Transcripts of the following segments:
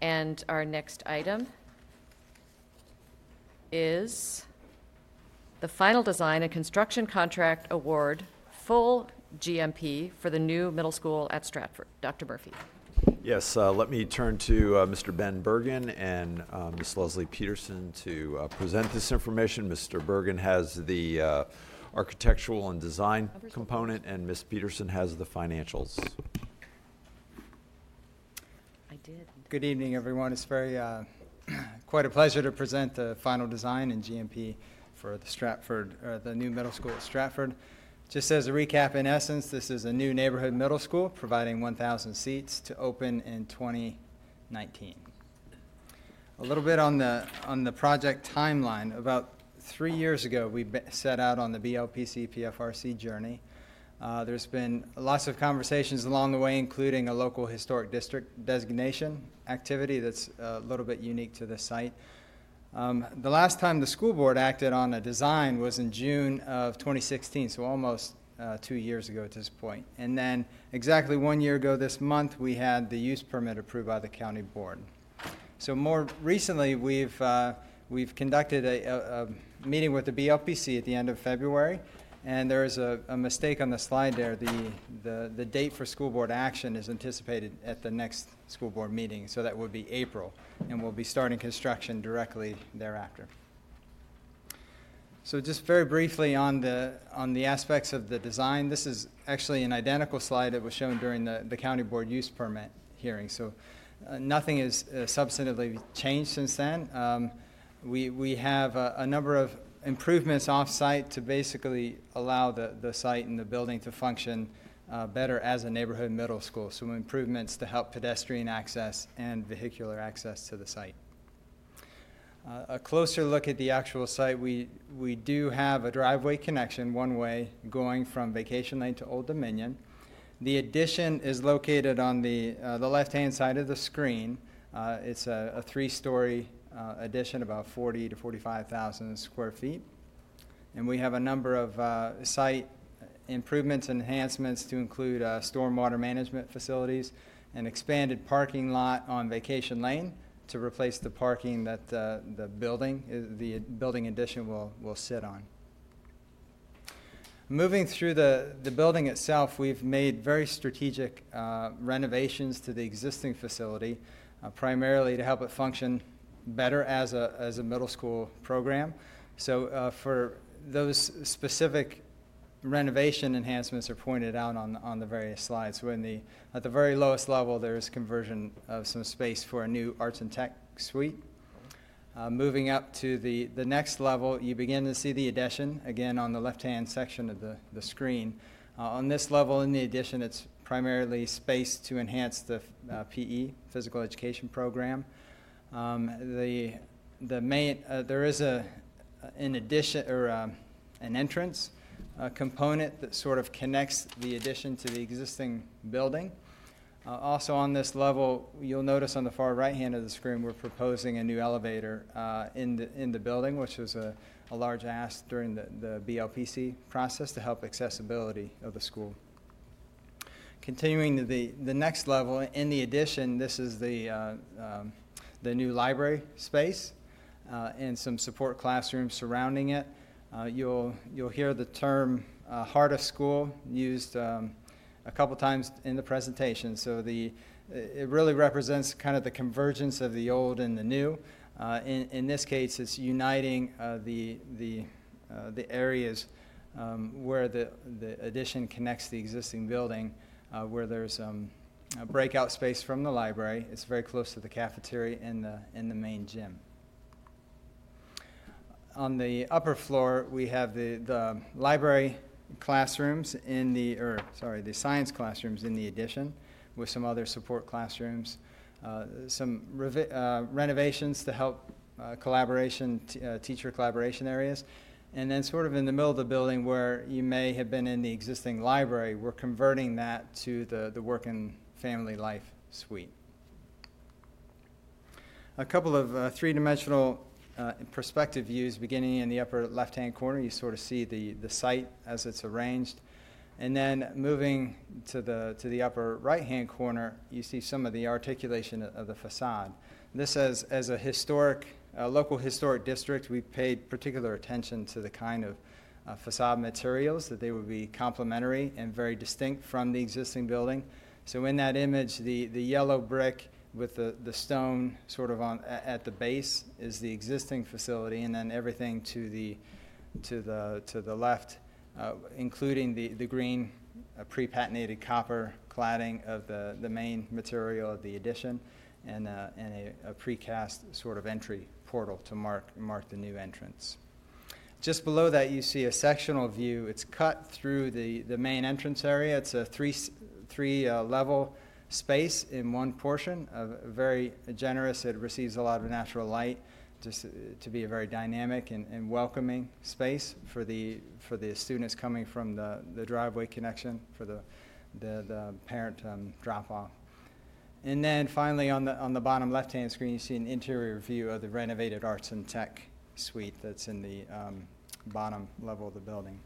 And our next item is the final design and construction contract award, full GMP for the new middle school at Stratford. Dr. Murphy. Yes, uh, let me turn to uh, Mr. Ben Burgin and uh, Ms. Leslie Peterson to uh, present this information. Mr. Burgin has the uh, architectural and design component, and Ms. Peterson has the financials. Did. Good evening, everyone. It's very, uh, quite a pleasure to present the final design in GMP for the Stratford, uh, the new middle school at Stratford. Just as a recap, in essence, this is a new neighborhood middle school providing 1,000 seats to open in 2019. A little bit on the, on the project timeline. About three years ago, we set out on the BLPC PFRC journey. Uh, There's been lots of conversations along the way, including a local historic district designation activity that's a little bit unique to this site. Um, The last time the school board acted on a design was in June of 2016, so almost uh, two years ago at this point. And then exactly one year ago this month, we had the use permit approved by the county board. So more recently, we've, uh, we've conducted a, a, a meeting with the BLPC at the end of February, and there is a, a mistake on the slide there. The, the, the date for school board action is anticipated at the next school board meeting, so that would be April, and we'll be starting construction directly thereafter. So just very briefly on the, on the aspects of the design, this is actually an identical slide that was shown during the, the county board use permit hearing. So uh, nothing has uh, substantively changed since then. Um, We, we have a, a number of improvements off-site to basically allow the, the site and the building to function uh, better as a neighborhood middle school. Some improvements to help pedestrian access and vehicular access to the site. Uh, A closer look at the actual site, we, we do have a driveway connection, one way, going from Vacation Lane to Old Dominion. The addition is located on the, uh, the left-hand side of the screen. Uh, It's a, a three-story uh, addition, about 40 to 45,000 square feet. And we have a number of uh, site improvements and enhancements to include uh, stormwater management facilities, an expanded parking lot on Vacation Lane to replace the parking that uh, the building, uh, the building addition will, will sit on. Moving through the, the building itself, we've made very strategic uh, renovations to the existing facility, primarily to help it function better as a, as a middle school program. So uh, for those specific renovation enhancements are pointed out on, on the various slides. In the, at the very lowest level, there is conversion of some space for a new arts and tech suite. Uh, moving up to the, the next level, you begin to see the addition, again on the left-hand section of the, the screen. Uh, on this level in the addition, it's primarily space to enhance the uh, PE, physical education program. Um, the, the main, uh, there is a, an addition, or um, an entrance uh, component that sort of connects the addition to the existing building. Uh, Also on this level, you'll notice on the far right-hand of the screen, we're proposing a new elevator uh, in the, in the building, which was a, a large ask during the, the BLPC process to help accessibility of the school. Continuing to the, the next level, in the addition, this is the, uh, um, the new library space uh, and some support classrooms surrounding it. Uh, You'll, you'll hear the term uh, heart of school used um, a couple times in the presentation. So the, it really represents kind of the convergence of the old and the new. Uh, In, in this case, it's uniting uh, the, the, uh, the areas um, where the, the addition connects the existing building, where there's um, breakout space from the library. It's very close to the cafeteria and the, and the main gym. On the upper floor, we have the, the library classrooms in the, or, sorry, the science classrooms in the addition with some other support classrooms. Uh, Some revi- uh, renovations to help uh, collaboration, t- uh, teacher collaboration areas. And then sort of in the middle of the building where you may have been in the existing library, we're converting that to the, the work and family life suite. A couple of uh, three-dimensional uh, perspective views beginning in the upper left-hand corner. You sort of see the, the site as it's arranged. And then moving to the, to the upper right-hand corner, you see some of the articulation of the facade. This as, as a historic, local historic district, we paid particular attention to the kind of uh, facade materials, that they would be complementary and very distinct from the existing building. So in that image, the, the yellow brick with the, the stone sort of on, at the base is the existing facility, and then everything to the, to the, to the left, uh, including the, the green uh, pre-patinated copper cladding of the, the main material of the addition, and, uh, and a, a precast sort of entry portal to mark, mark the new entrance. Just below that, you see a sectional view. It's cut through the, the main entrance area. It's a three, three uh, level space in one portion, uh, very generous. It receives a lot of natural light, just to be a very dynamic and, and welcoming space for the, for the students coming from the, the driveway connection for the, the, the parent um, drop off. And then finally, on the, on the bottom left-hand screen, you see an interior view of the renovated Arts and Tech suite that's in the um, bottom level of the building.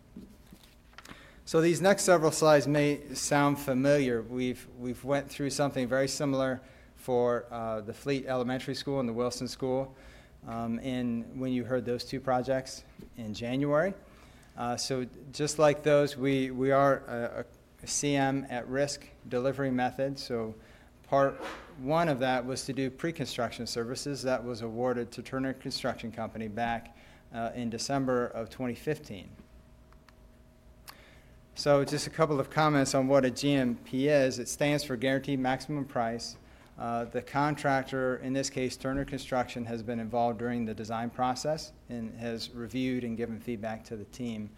So these next several slides may sound familiar. We've, we've went through something very similar for uh, the Fleet Elementary School and the Wilson School um, in, when you heard those two projects in January. Uh, So just like those, we, we are a, a CM at-risk delivery method. So part one of that was to do pre-construction services. That was awarded to Turner Construction Company back uh, in December of 2015. So just a couple of comments on what a GMP is. It stands for Guaranteed Maximum Price. Uh, The contractor, in this case Turner Construction, has been involved during the design process and has reviewed and given feedback to the team.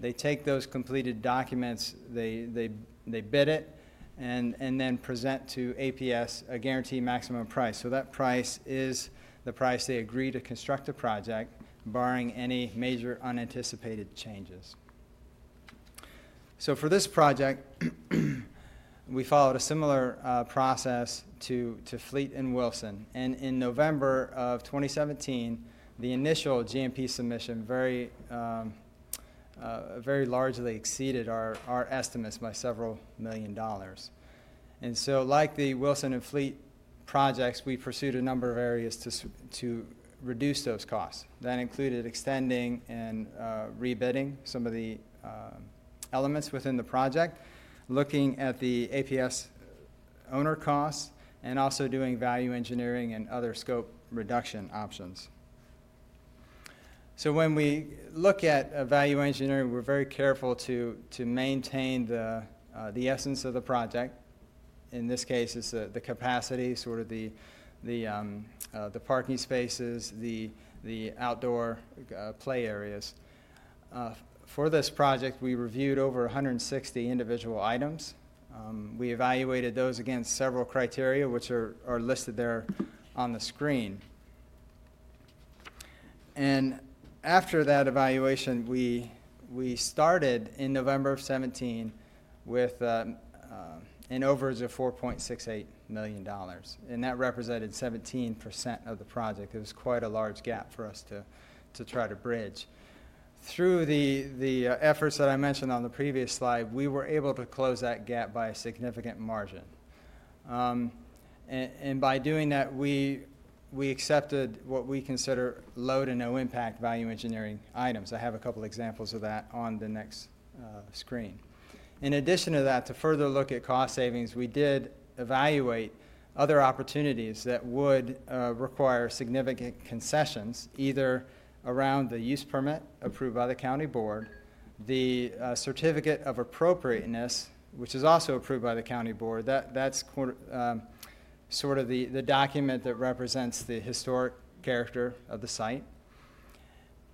They take those completed documents, they, they, they bid it, and, and then present to APS a guaranteed maximum price. So that price is the price they agree to construct the project, barring any major unanticipated changes. So for this project, we followed a similar uh, process to, to Fleet and Wilson. And in November of 2017, the initial GMP submission very, um, uh, very largely exceeded our, our estimates by several million dollars. And so like the Wilson and Fleet projects, we pursued a number of areas to, to reduce those costs. That included extending and uh, rebidding some of the um, elements within the project, looking at the APS owner costs, and also doing value engineering and other scope reduction options. So when we look at uh, value engineering, we're very careful to, to maintain the, uh, the essence of the project. In this case, it's the, the capacity, sort of the, the, um, uh, the parking spaces, the, the outdoor uh, play areas. Uh, For this project, we reviewed over 160 individual items. Um, We evaluated those against several criteria, which are, are listed there on the screen. And after that evaluation, we, we started in November of 17 with um, uh, an overage of $4.68 million. And that represented 17% of the project. It was quite a large gap for us to, to try to bridge. Through the, the uh, efforts that I mentioned on the previous slide, we were able to close that gap by a significant margin. Um, and, and by doing that, we, we accepted what we consider low to no impact value engineering items. I have a couple examples of that on the next uh, screen. In addition to that, to further look at cost savings, we did evaluate other opportunities that would uh, require significant concessions, either around the use permit approved by the county board, the uh, certificate of appropriateness, which is also approved by the county board. That, that's um, sort of the, the document that represents the historic character of the site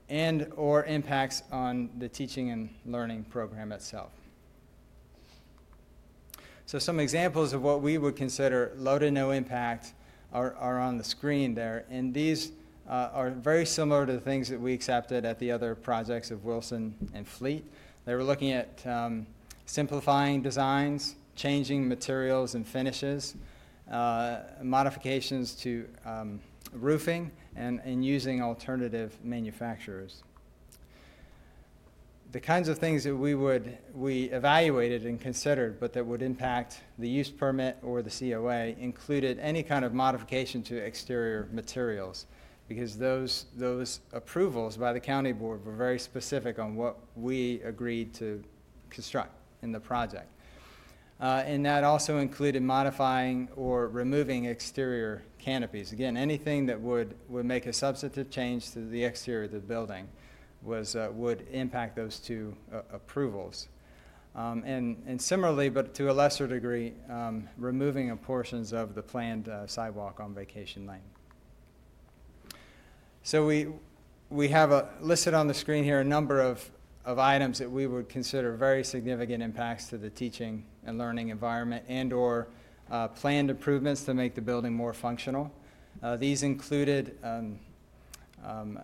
and or impacts on the teaching and learning program itself. So some examples of what we would consider low to no impact are, are on the screen there. And these uh, are very similar to the things that we accepted at the other projects of Wilson and Fleet. They were looking at um, simplifying designs, changing materials and finishes, uh, modifications to um, roofing, and, and using alternative manufacturers. the kinds of things that we would, we evaluated and considered, but that would impact the use permit or the COA, included any kind of modification to exterior materials, because those, those approvals by the county board were very specific on what we agreed to construct in the project. Uh, And that also included modifying or removing exterior canopies. Again, anything that would, would make a substantive change to the exterior of the building was, uh, would impact those two uh, approvals. Um, And, and similarly, but to a lesser degree, um, removing portions of the planned uh, sidewalk on Vacation Lane. So we, we have a, listed on the screen here a number of, of items that we would consider very significant impacts to the teaching and learning environment and/or uh, planned improvements to make the building more functional. Uh, These included um, um,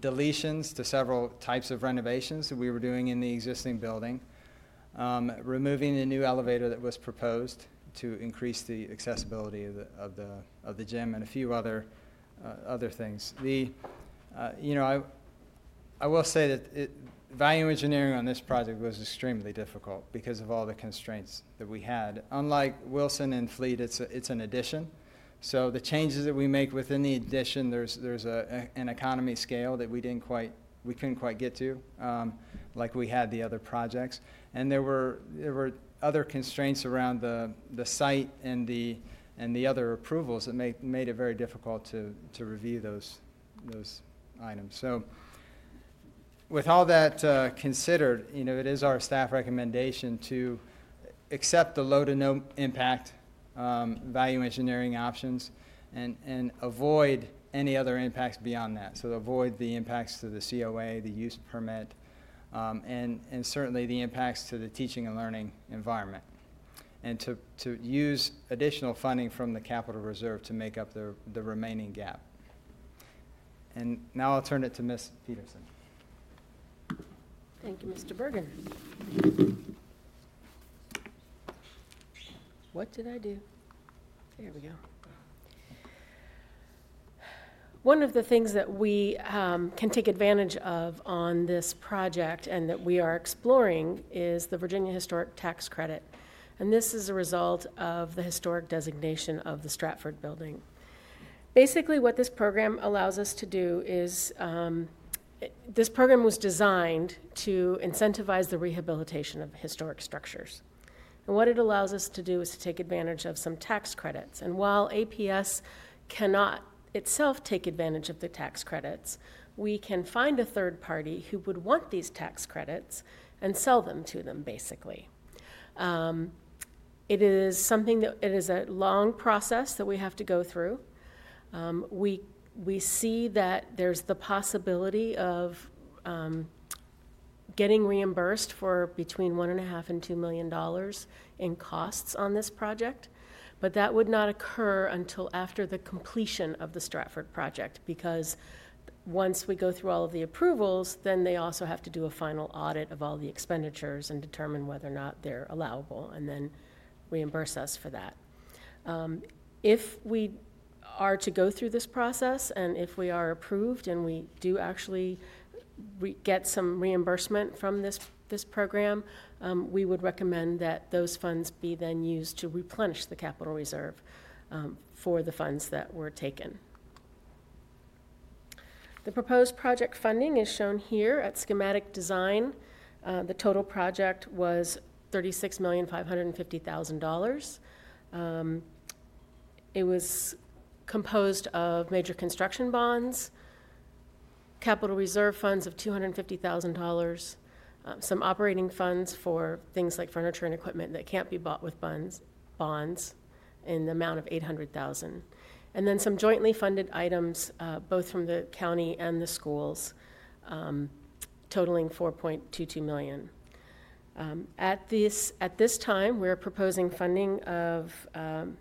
deletions to several types of renovations that we were doing in the existing building, um, removing the new elevator that was proposed to increase the accessibility of the, of the, of the gym, and a few other, other things. The, uh, you know, I, I will say that it, value engineering on this project was extremely difficult because of all the constraints that we had. Unlike Wilson and Fleet, it's, a, it's an addition. So the changes that we make within the addition, there's, there's a, an economy scale that we didn't quite, we couldn't quite get to, um, like we had the other projects. And there were, there were other constraints around the, the site and the, and the other approvals that made, made it very difficult to, to review those, those items. So with all that uh, considered, you know, it is our staff recommendation to accept the low to no impact um, value engineering options and, and avoid any other impacts beyond that. So avoid the impacts to the COA, the use permit, um, and, and certainly the impacts to the teaching and learning environment. And to, to use additional funding from the capital reserve to make up the, the remaining gap. And now I'll turn it to Ms. Peterson. Thank you, Mr. Burgin. What did I do? There we go. One of the things that we um, can take advantage of on this project and that we are exploring is the Virginia Historic Tax Credit. And this is a result of the historic designation of the Stratford Building. Basically, what this program allows us to do is um, this program was designed to incentivize the rehabilitation of historic structures. And what it allows us to do is to take advantage of some tax credits. And while APS cannot itself take advantage of the tax credits, we can find a third party who would want these tax credits and sell them to them, basically. Um, it is something that it is a long process that we have to go through. Um, we we see that there's the possibility of um, getting reimbursed for between one and a half and two million dollars in costs on this project. But that would not occur until after the completion of the Stratford project because once we go through all of the approvals, then they also have to do a final audit of all the expenditures and determine whether or not they're allowable and then reimburse us for that. Um, if we are to go through this process, and if we are approved and we do actually re- get some reimbursement from this, this program, um, we would recommend that those funds be then used to replenish the capital reserve um, for the funds that were taken. The proposed project funding is shown here at schematic design. Uh, the total project was $36,550,000. Um, it was composed of major construction bonds, capital reserve funds of $250,000, uh, some operating funds for things like furniture and equipment that can't be bought with bonds, bonds in the amount of 800,000. And then some jointly funded items, uh, both from the county and the schools, um, totaling 4.22 million. Um, at this at this time, we're proposing funding of um,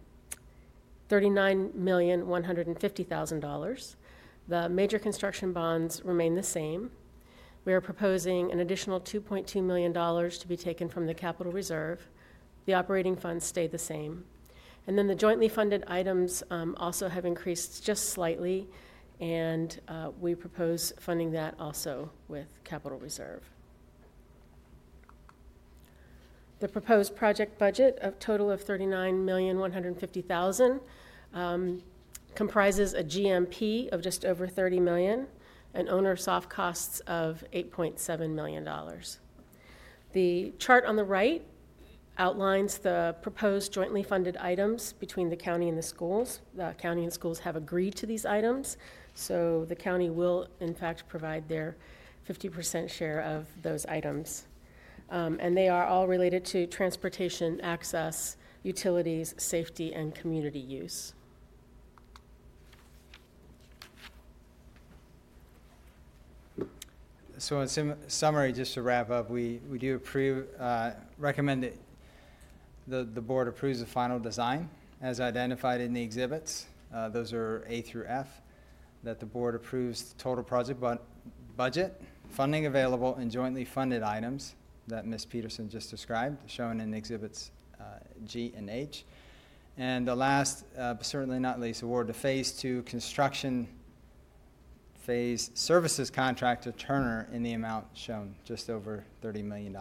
$39,150,000. The major construction bonds remain the same. We are proposing an additional $2.2 million to be taken from the capital reserve. The operating funds stay the same. And then the jointly funded items um, also have increased just slightly, and uh, we propose funding that also with capital reserve. The proposed project budget of total of 39,150,000 um, comprises a GMP of just over 30 million and owner soft costs of $8.7 million. The chart on the right outlines the proposed jointly funded items between the county and the schools. The county and schools have agreed to these items, so the county will in fact provide their 50% share of those items. Um, And they are all related to transportation, access, utilities, safety, and community use. So in sim- summary, just to wrap up, we, we do approve, uh, recommend that the, the board approves the final design as identified in the exhibits. Uh, Those are A through F. That the board approves the total project bu- budget, funding available, and jointly funded items that Ms. Peterson just described, shown in exhibits uh, G and H. And the last, uh, but certainly not least, award to Phase Two construction phase services contract to Turner in the amount shown, just over $30 million.